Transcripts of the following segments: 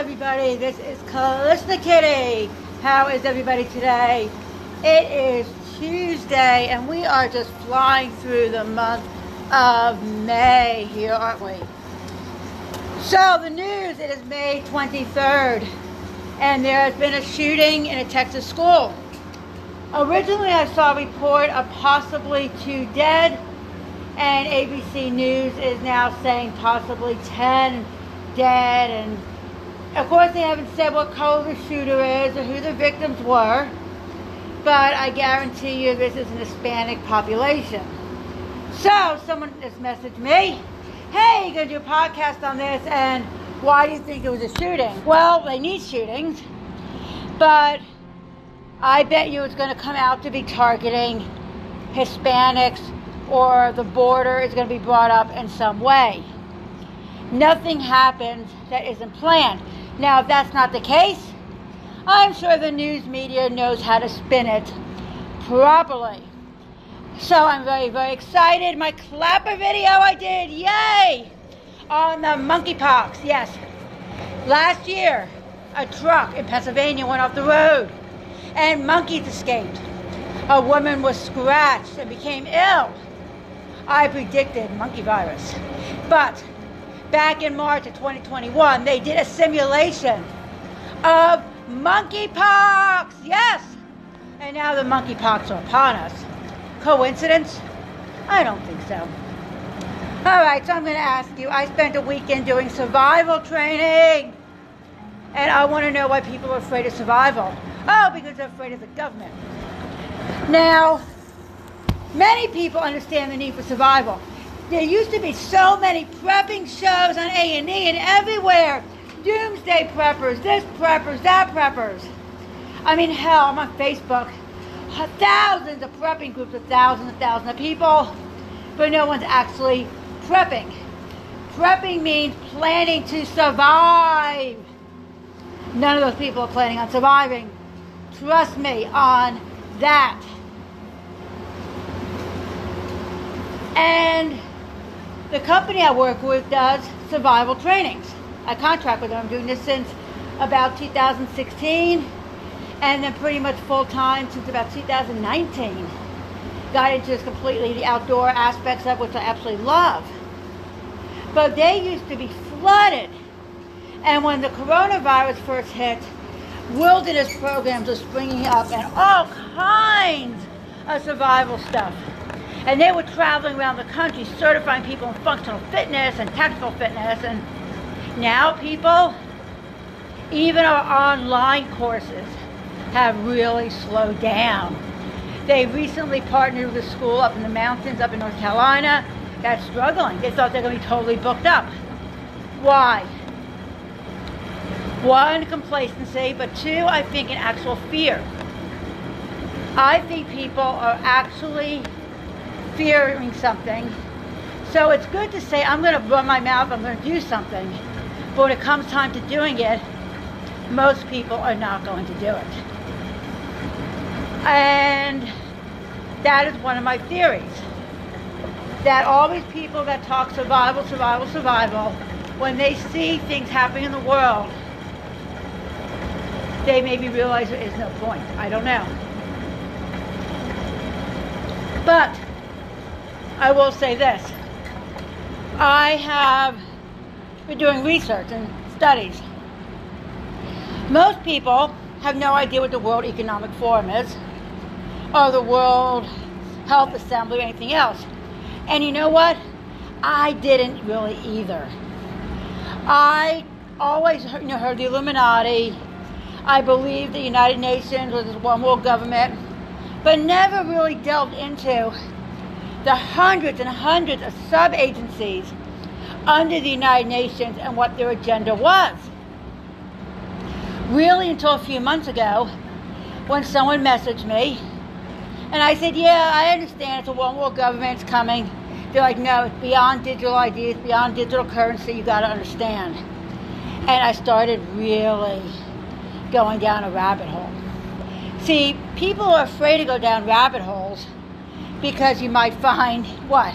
everybody. This is Calista Kitty. How is everybody today? It is Tuesday, and we are just flying through the month of May here, aren't we? So, the news it is May 23rd, and there has been a shooting in a Texas school. Originally, I saw a report of possibly two dead, and ABC News is now saying possibly 10 dead, and of course, they haven't said what color the shooter is or who the victims were, but I guarantee you this is an Hispanic population. So, someone just messaged me, hey, you're to do a podcast on this, and why do you think it was a shooting? Well, they need shootings, but I bet you it's going to come out to be targeting Hispanics or the border is going to be brought up in some way. Nothing happens that isn't planned. Now, if that's not the case, I'm sure the news media knows how to spin it properly. So I'm very, very excited. My clapper video I did, yay! On the monkeypox, yes. Last year, a truck in Pennsylvania went off the road and monkeys escaped. A woman was scratched and became ill. I predicted monkey virus. But back in March of 2021, they did a simulation of monkeypox. Yes. And now the monkeypox are upon us. Coincidence? I don't think so. All right, so I'm going to ask you. I spent a weekend doing survival training. And I want to know why people are afraid of survival. Oh, because they're afraid of the government. Now, many people understand the need for survival. There used to be so many prepping shows on A&E and everywhere. Doomsday preppers, this preppers, that preppers. I mean, hell, I'm on Facebook. Thousands of prepping groups of thousands and thousands of people, but no one's actually prepping. Prepping means planning to survive. None of those people are planning on surviving. Trust me on that. And the company I work with does survival trainings. I contract with them. I'm doing this since about 2016 and then pretty much full time since about 2019. Got into this completely the outdoor aspects of which I absolutely love. But they used to be flooded. And when the coronavirus first hit, wilderness programs were springing up and all kinds of survival stuff. And they were traveling around the country certifying people in functional fitness and tactical fitness. And now people, even our online courses, have really slowed down. They recently partnered with a school up in the mountains up in North Carolina that's struggling. They thought they were going to be totally booked up. Why? One, complacency, but two, I think an actual fear. I think people are actually fearing something. So it's good to say, I'm going to run my mouth, I'm going to do something. But when it comes time to doing it, most people are not going to do it. And that is one of my theories. That all these people that talk survival, survival, survival, when they see things happening in the world, they maybe realize there is no point. I don't know. But I will say this. I have been doing research and studies. Most people have no idea what the World Economic Forum is, or the World Health Assembly, or anything else. And you know what? I didn't really either. I always heard, you know, heard the Illuminati. I believed the United Nations was one world government, but never really delved into the hundreds and hundreds of sub agencies under the United Nations and what their agenda was. Really, until a few months ago, when someone messaged me, and I said, Yeah, I understand it's a one world government, it's coming. They're like, No, it's beyond digital ID, it's beyond digital currency, you got to understand. And I started really going down a rabbit hole. See, people are afraid to go down rabbit holes because you might find what?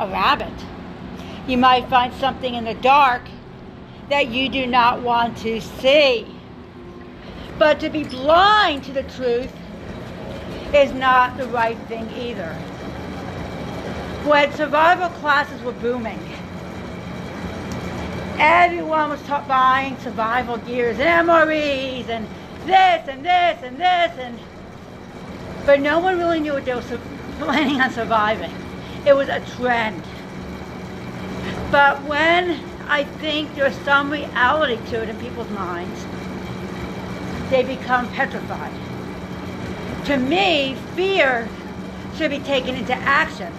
A rabbit. You might find something in the dark that you do not want to see. But to be blind to the truth is not the right thing either. When survival classes were booming, everyone was ta- buying survival gears and MREs and this and this and this and but no one really knew what su- planning on surviving. It was a trend. But when I think there's some reality to it in people's minds, they become petrified. To me, fear should be taken into action.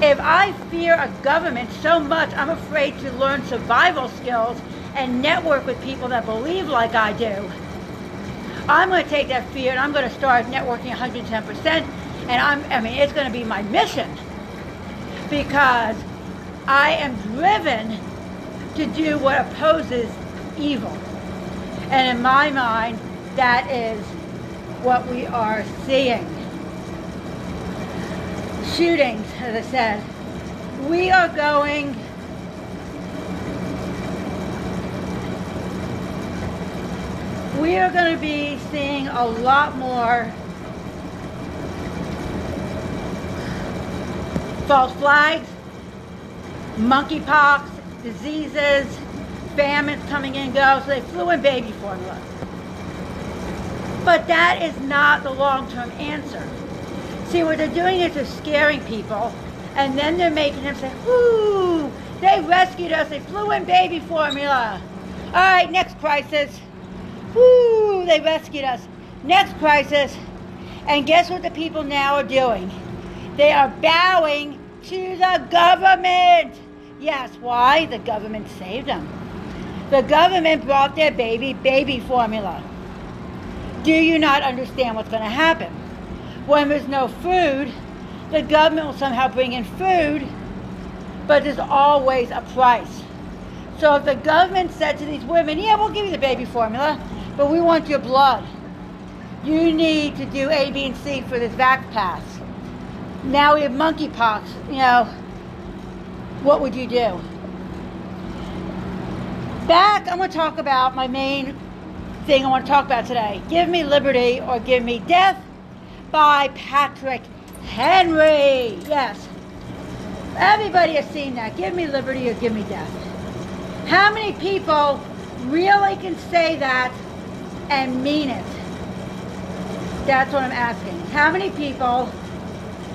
If I fear a government so much, I'm afraid to learn survival skills and network with people that believe like I do. I'm going to take that fear and I'm going to start networking 110%. And I'm, I mean, it's going to be my mission because I am driven to do what opposes evil. And in my mind, that is what we are seeing. Shootings, as I said. We are going we are going to be seeing a lot more false flags, monkeypox, diseases, famines coming in and go. So they flew in baby formula. But that is not the long-term answer. See, what they're doing is they're scaring people, and then they're making them say, "Ooh, They rescued us. They flew in baby formula." All right, next crisis. Whoo! They rescued us. Next crisis. And guess what the people now are doing? They are bowing to the government. Yes, why? The government saved them. The government brought their baby baby formula. Do you not understand what's going to happen? When there's no food, the government will somehow bring in food, but there's always a price. So if the government said to these women, yeah, we'll give you the baby formula, but we want your blood. You need to do A, B, and C for this vax pass. Now we have monkeypox. You know, what would you do? Back, I'm going to talk about my main thing I want to talk about today. Give Me Liberty or Give Me Death by Patrick Henry. Yes. Everybody has seen that. Give me liberty or give me death. How many people really can say that and mean it? That's what I'm asking. How many people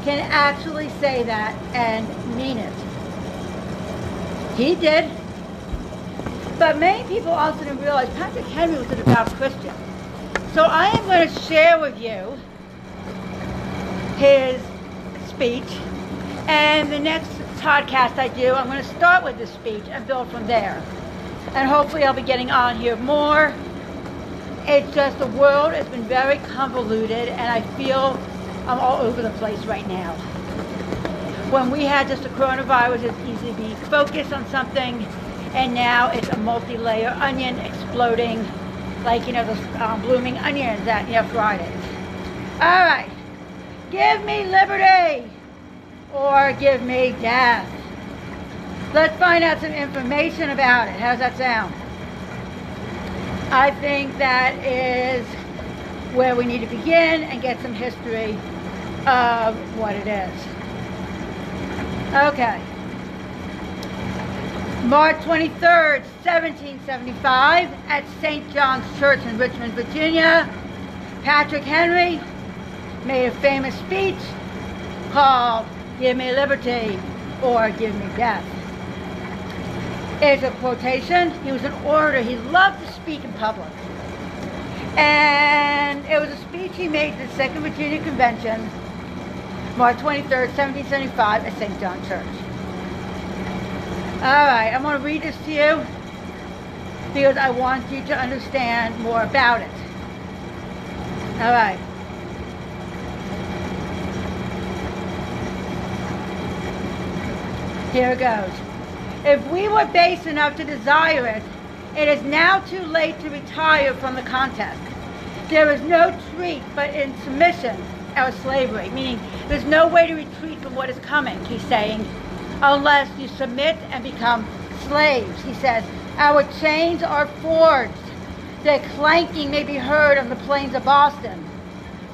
can actually say that and mean it? He did. But many people also didn't realize Patrick Henry was a devout Christian. So I am going to share with you his speech. And the next podcast I do, I'm going to start with this speech and build from there. And hopefully I'll be getting on here more. It's just the world has been very convoluted and I feel I'm all over the place right now. When we had just the coronavirus, it's easy to be focused on something and now it's a multi-layer onion exploding like, you know, the um, blooming onions that you know, Fridays. All right. Give me liberty or give me death. Let's find out some information about it. How's that sound? I think that is where we need to begin and get some history of what it is. Okay. March 23rd, 1775, at St. John's Church in Richmond, Virginia, Patrick Henry made a famous speech called Give Me Liberty or Give Me Death. It's a quotation. He was an orator. He loved to speak in public. And it was a speech he made at the Second Virginia Convention, March 23rd, 1775, at St. John Church. All right, I'm going to read this to you because I want you to understand more about it. All right. Here it goes. If we were base enough to desire it, it is now too late to retire from the contest. There is no retreat but in submission or slavery, meaning there's no way to retreat from what is coming, he's saying, unless you submit and become slaves, he says, Our chains are forged. Their clanking may be heard on the plains of Boston.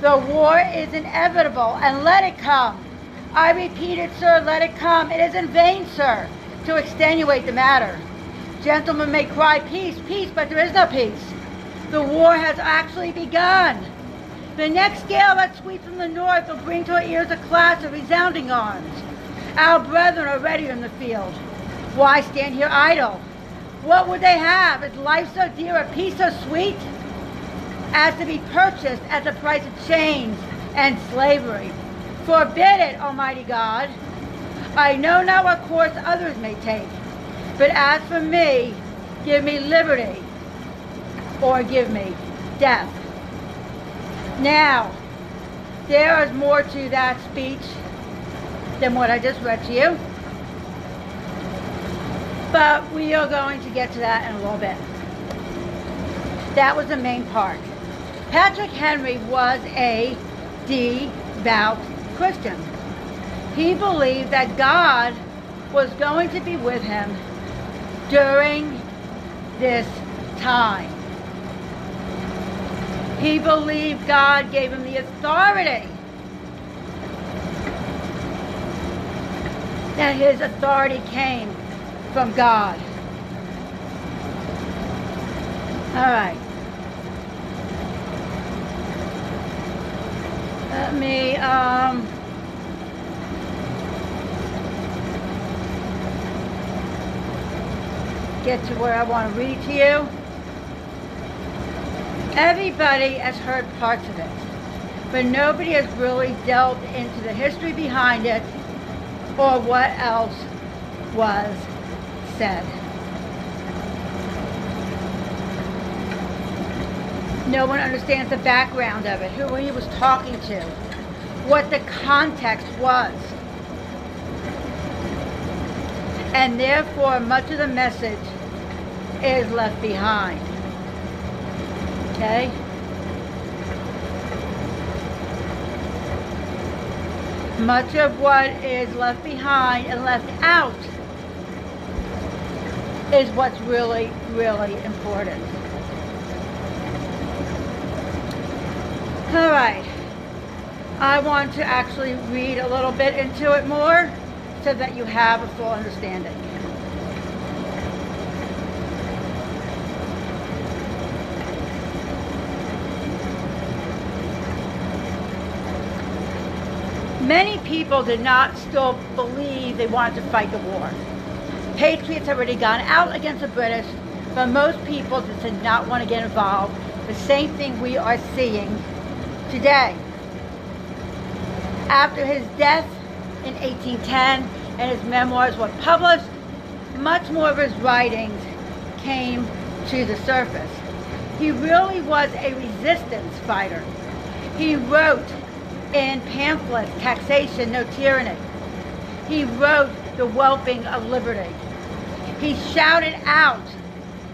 The war is inevitable, and let it come. I repeat it, sir, let it come. It is in vain, sir, to extenuate the matter. Gentlemen may cry peace, peace, but there is no peace. The war has actually begun. The next gale that sweeps from the north will bring to our ears a clash of resounding arms. Our brethren are ready in the field. Why stand here idle? What would they have? Is life so dear, a peace so sweet? As to be purchased at the price of chains and slavery. Forbid it, Almighty God. I know not what course others may take, but as for me, give me liberty or give me death. Now, there is more to that speech than what I just read to you. But we are going to get to that in a little bit. That was the main part. Patrick Henry was a devout Christian. He believed that God was going to be with him during this time. He believed God gave him the authority. That his authority came from God. All right. Let me, um, get to where I want to read to you. Everybody has heard parts of it, but nobody has really delved into the history behind it or what else was said. No one understands the background of it, who he was talking to, what the context was. And therefore, much of the message is left behind. Okay? Much of what is left behind and left out is what's really, really important. All right. I want to actually read a little bit into it more so that you have a full understanding. Many people did not still believe they wanted to fight the war. Patriots had already gone out against the British, but most people just did not want to get involved. The same thing we are seeing today. After his death in 1810 and his memoirs were published, much more of his writings came to the surface. He really was a resistance fighter. He wrote in pamphlets, Taxation, No Tyranny. He wrote The Whelping of Liberty. He shouted out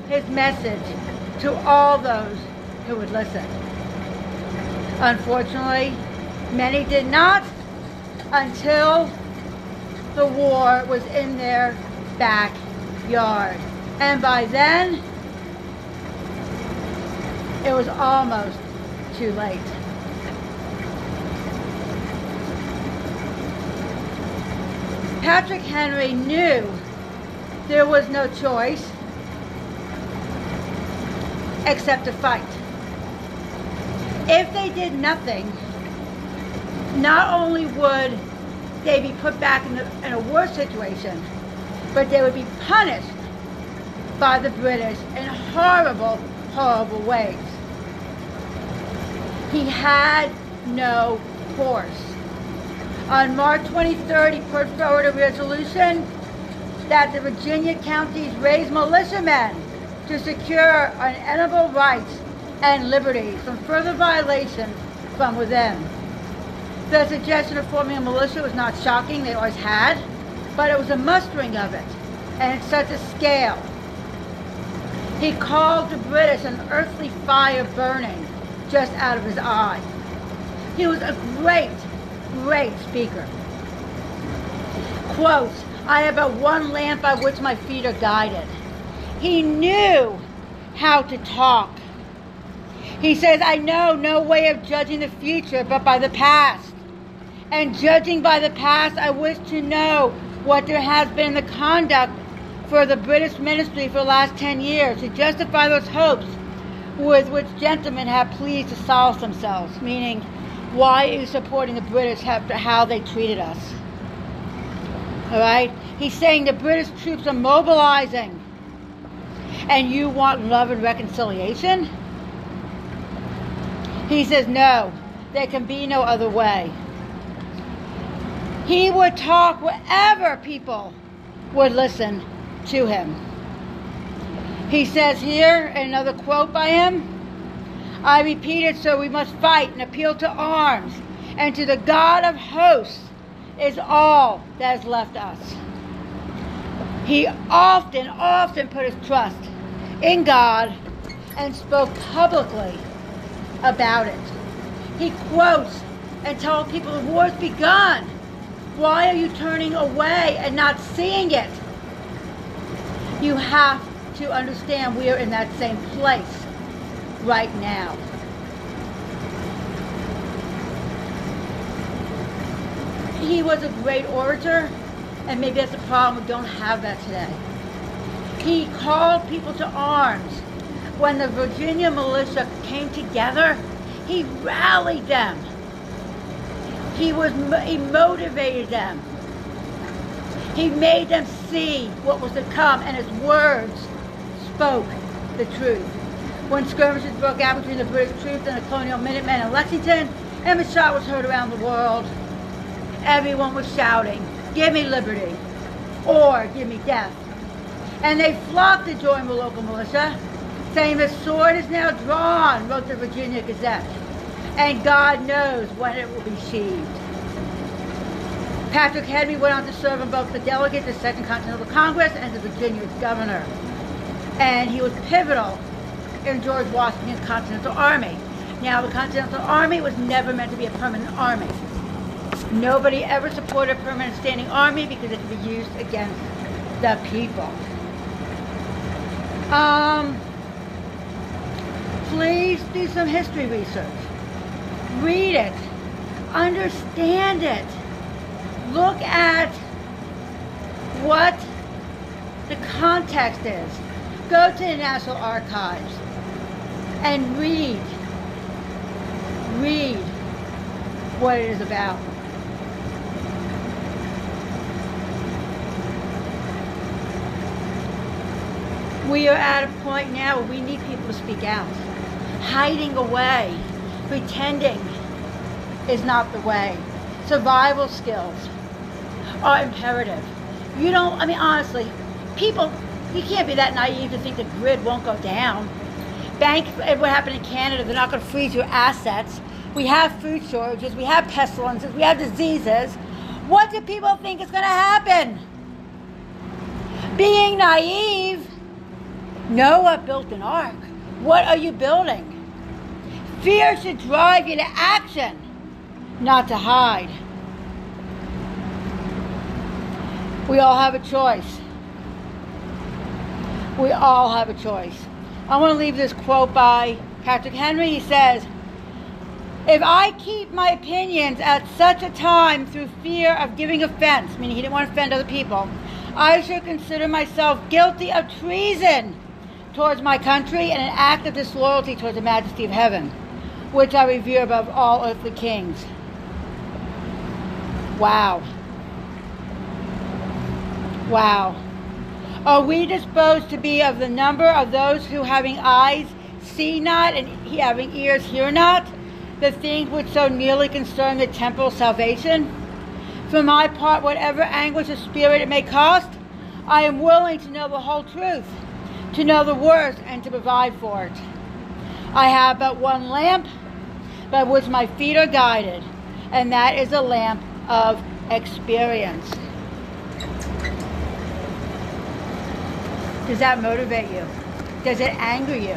his message to all those who would listen. Unfortunately, many did not until the war was in their backyard. And by then, it was almost too late. Patrick Henry knew there was no choice except to fight. If they did nothing, not only would they be put back in, the, in a war situation, but they would be punished by the British in horrible, horrible ways. He had no force. On March 23rd, he put forward a resolution that the Virginia counties raise militiamen to secure unalienable rights and liberties from further violations from within. The suggestion of forming a militia was not shocking, they always had, but it was a mustering of it, and at such a scale. He called the British an earthly fire burning just out of his eye. He was a great, great speaker. Quote, I have but one lamp by which my feet are guided. He knew how to talk. He says, I know no way of judging the future but by the past. And judging by the past, I wish to know what there has been the conduct for the British ministry for the last 10 years to justify those hopes with which gentlemen have pleased to solace themselves, meaning, why are you supporting the British after how they treated us? All right? He's saying the British troops are mobilizing and you want love and reconciliation? He says, no, there can be no other way. He would talk wherever people would listen to him. He says here, another quote by him, I repeat it, so we must fight and appeal to arms, and to the God of hosts is all that is left us. He often, often put his trust in God and spoke publicly about it. He quotes and told people the war's begun. Why are you turning away and not seeing it? You have to understand we are in that same place right now. He was a great orator, and maybe that's the problem. We don't have that today. He called people to arms. When the Virginia militia came together, he rallied them. He was he motivated them. He made them see what was to come, and his words spoke the truth. When skirmishes broke out between the British troops and the Colonial Minutemen in Lexington, the shot was heard around the world, everyone was shouting, "Give me liberty!" or "Give me death!" and they flocked to join the local militia, saying the sword is now drawn, wrote the Virginia Gazette, and God knows when it will be sheathed. Patrick Henry went on to serve on both the delegate to the Second Continental Congress and the Virginia's governor. And he was pivotal in George Washington's Continental Army. Now, the Continental Army was never meant to be a permanent army. Nobody ever supported a permanent standing army because it could be used against the people. Um, please do some history research. Read it. Understand it. Look at what the context is. Go to the National Archives and read. Read what it is about. We are at a point now where we need people to speak out. Hiding away, pretending is not the way. Survival skills are imperative. You don't, I mean, honestly, people, you can't be that naive to think the grid won't go down. Bank, what happened in Canada, they're not going to freeze your assets. We have food shortages, we have pestilences, we have diseases. What do people think is going to happen? Being naive Noah built an ark. What are you building? Fear should drive you to action, not to hide. We all have a choice. We all have a choice. I want to leave this quote by Patrick Henry. He says, If I keep my opinions at such a time through fear of giving offense, meaning he didn't want to offend other people, I should consider myself guilty of treason towards my country and an act of disloyalty towards the majesty of heaven, which I revere above all earthly kings. Wow. Wow. Are we disposed to be of the number of those who, having eyes, see not, and having ears, hear not, the things which so nearly concern the temporal salvation? For my part, whatever anguish of spirit it may cost, I am willing to know the whole truth to know the worst and to provide for it. I have but one lamp by which my feet are guided, and that is a lamp of experience. Does that motivate you? Does it anger you?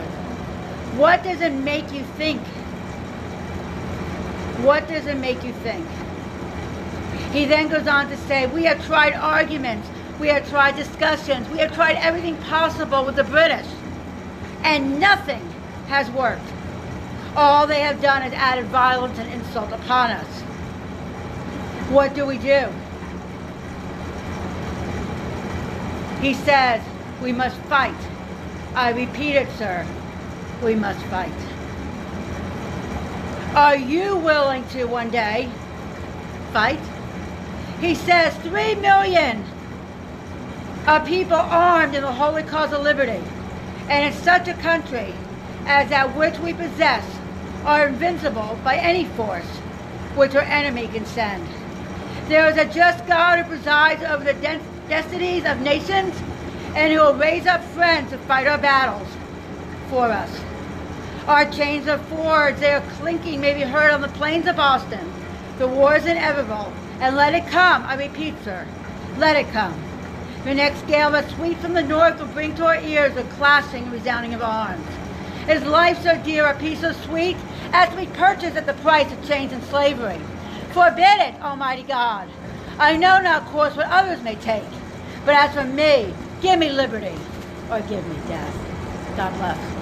What does it make you think? What does it make you think? He then goes on to say, We have tried arguments We have tried discussions. We have tried everything possible with the British. And nothing has worked. All they have done is added violence and insult upon us. What do we do? He says, we must fight. I repeat it, sir. We must fight. Are you willing to one day fight? He says, three million of people armed in the holy cause of liberty. And in such a country as that which we possess are invincible by any force which our enemy can send. There is a just God who presides over the destinies of nations and who will raise up friends to fight our battles for us. Our chains are forged, they are clinking, may be heard on the plains of Boston. The war is inevitable, and let it come, I repeat, sir, let it come. The next gale that sweeps from the north will bring to our ears the clashing and resounding of arms. Is life so dear, a peace so sweet, as we purchase at the price of chains and slavery? Forbid it, Almighty God. I know not, of course, what others may take, but as for me, give me liberty or give me death. God bless.